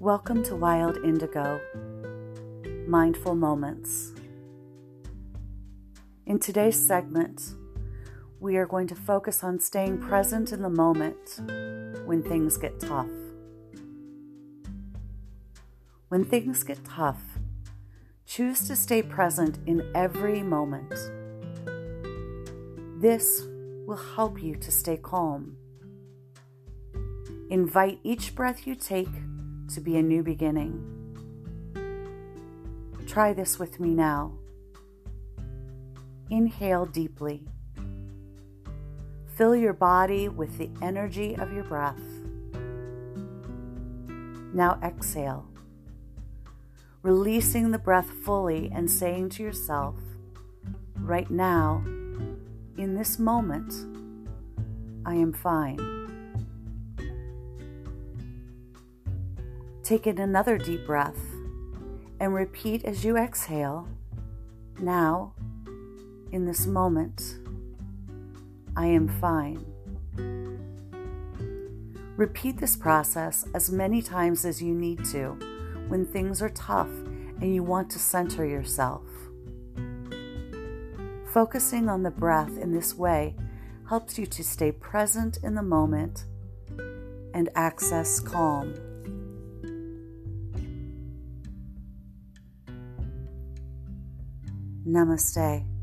Welcome to Wild Indigo Mindful Moments. In today's segment, we are going to focus on staying present in the moment when things get tough. When things get tough, choose to stay present in every moment. This will help you to stay calm. Invite each breath you take to be a new beginning. Try this with me now. Inhale deeply. Fill your body with the energy of your breath. Now exhale, releasing the breath fully and saying to yourself, right now, in this moment, I am fine. Take in another deep breath and repeat as you exhale. Now, in this moment, I am fine. Repeat this process as many times as you need to when things are tough and you want to center yourself. Focusing on the breath in this way helps you to stay present in the moment and access calm. Namaste.